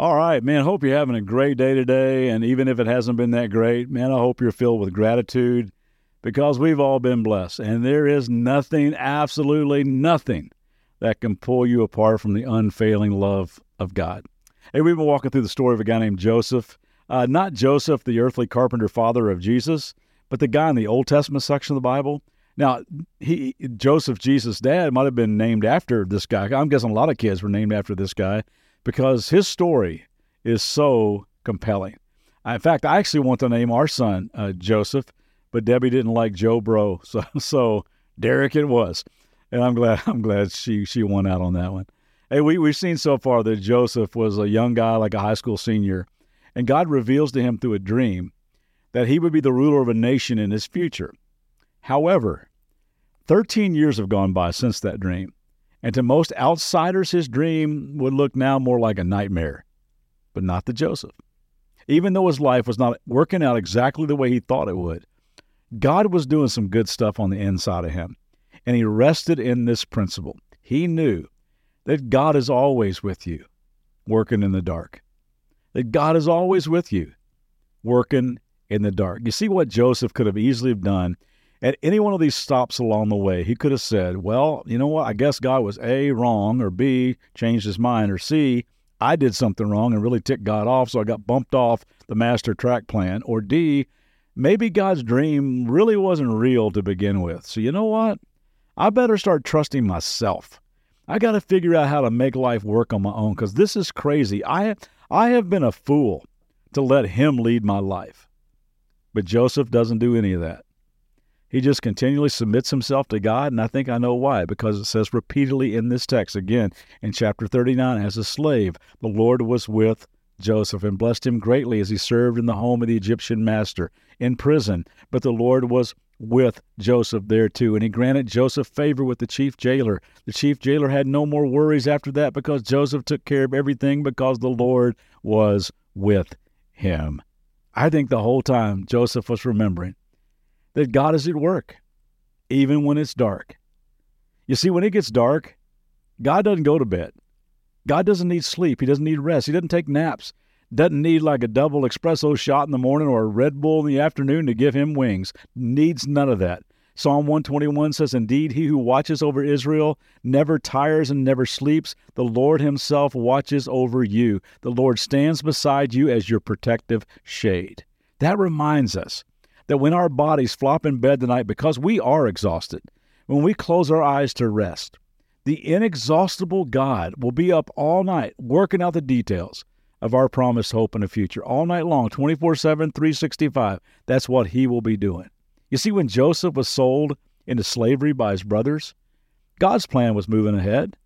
All right, man. Hope you're having a great day today. And even if it hasn't been that great, man, I hope you're filled with gratitude because we've all been blessed. And there is nothing, absolutely nothing, that can pull you apart from the unfailing love of God. Hey, we've been walking through the story of a guy named Joseph. Uh, not Joseph, the earthly carpenter father of Jesus, but the guy in the Old Testament section of the Bible. Now, he Joseph, Jesus' dad, might have been named after this guy. I'm guessing a lot of kids were named after this guy because his story is so compelling. In fact, I actually want to name our son uh, Joseph, but Debbie didn't like Joe Bro, so so Derek it was, and I'm glad I'm glad she she won out on that one. Hey, we we've seen so far that Joseph was a young guy, like a high school senior, and God reveals to him through a dream that he would be the ruler of a nation in his future. However, 13 years have gone by since that dream, and to most outsiders, his dream would look now more like a nightmare, but not to Joseph. Even though his life was not working out exactly the way he thought it would, God was doing some good stuff on the inside of him, and he rested in this principle. He knew that God is always with you, working in the dark. That God is always with you, working in the dark. You see what Joseph could have easily done at any one of these stops along the way, he could have said, Well, you know what? I guess God was A, wrong, or B, changed his mind, or C, I did something wrong and really ticked God off, so I got bumped off the master track plan, or D, maybe God's dream really wasn't real to begin with. So, you know what? I better start trusting myself. I got to figure out how to make life work on my own because this is crazy. I, I have been a fool to let Him lead my life. But Joseph doesn't do any of that. He just continually submits himself to God, and I think I know why, because it says repeatedly in this text, again in chapter 39, as a slave, the Lord was with Joseph and blessed him greatly as he served in the home of the Egyptian master in prison. But the Lord was with Joseph there too, and he granted Joseph favor with the chief jailer. The chief jailer had no more worries after that because Joseph took care of everything because the Lord was with him. I think the whole time Joseph was remembering that God is at work, even when it's dark. You see, when it gets dark, God doesn't go to bed. God doesn't need sleep. He doesn't need rest. He doesn't take naps. Doesn't need like a double espresso shot in the morning or a Red Bull in the afternoon to give him wings. Needs none of that. Psalm 121 says, Indeed, he who watches over Israel never tires and never sleeps. The Lord himself watches over you. The Lord stands beside you as your protective shade. That reminds us that when our bodies flop in bed tonight because we are exhausted, when we close our eyes to rest, the inexhaustible God will be up all night working out the details of our promised hope in a future all night long, 24 7, 365. That's what he will be doing. You see, when Joseph was sold into slavery by his brothers, God's plan was moving ahead.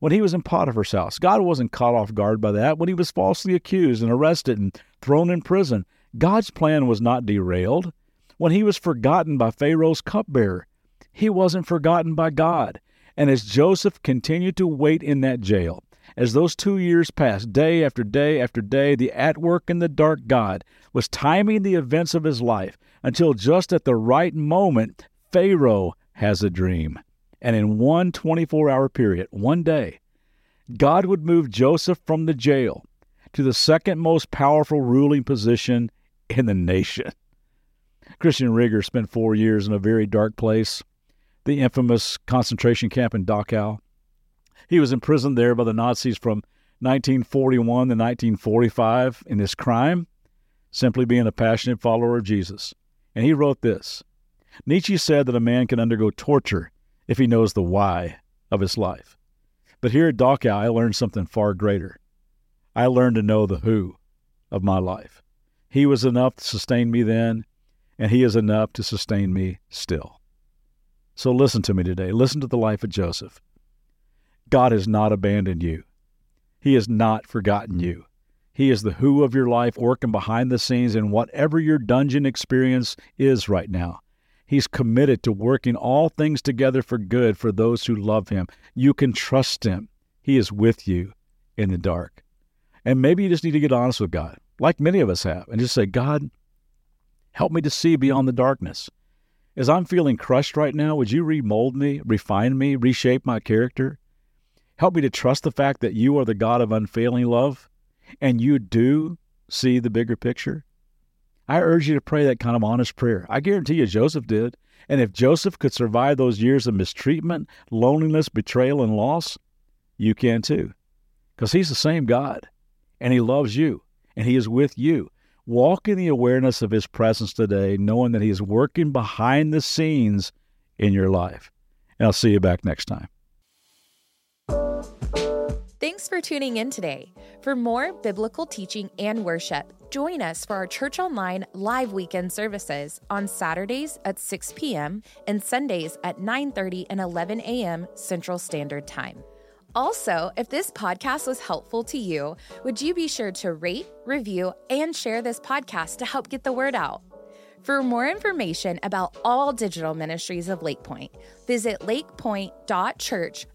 When he was in Potiphar's house, God wasn't caught off guard by that. When he was falsely accused and arrested and thrown in prison, God's plan was not derailed. When he was forgotten by Pharaoh's cupbearer, he wasn't forgotten by God. And as Joseph continued to wait in that jail, as those two years passed, day after day after day, the at work in the dark God was timing the events of his life until just at the right moment, Pharaoh has a dream. And in one 24 hour period, one day, God would move Joseph from the jail to the second most powerful ruling position in the nation. Christian Reger spent four years in a very dark place, the infamous concentration camp in Dachau. He was imprisoned there by the Nazis from 1941 to 1945 in his crime, simply being a passionate follower of Jesus. And he wrote this Nietzsche said that a man can undergo torture if he knows the why of his life. But here at Dachau, I learned something far greater. I learned to know the who of my life. He was enough to sustain me then, and He is enough to sustain me still. So listen to me today. Listen to the life of Joseph. God has not abandoned you, He has not forgotten you. He is the who of your life, working behind the scenes in whatever your dungeon experience is right now. He's committed to working all things together for good for those who love Him. You can trust Him. He is with you in the dark. And maybe you just need to get honest with God, like many of us have, and just say, God, help me to see beyond the darkness. As I'm feeling crushed right now, would you remold me, refine me, reshape my character? Help me to trust the fact that you are the God of unfailing love and you do see the bigger picture, I urge you to pray that kind of honest prayer. I guarantee you Joseph did. And if Joseph could survive those years of mistreatment, loneliness, betrayal, and loss, you can too. Because he's the same God, and he loves you, and he is with you. Walk in the awareness of his presence today, knowing that he is working behind the scenes in your life. And I'll see you back next time. Thanks for tuning in today. For more biblical teaching and worship, join us for our Church Online live weekend services on Saturdays at 6 p.m. and Sundays at 9:30 and 11 a.m. Central Standard Time. Also, if this podcast was helpful to you, would you be sure to rate, review, and share this podcast to help get the word out? For more information about all digital ministries of Lakepointe, visit lakepointe.church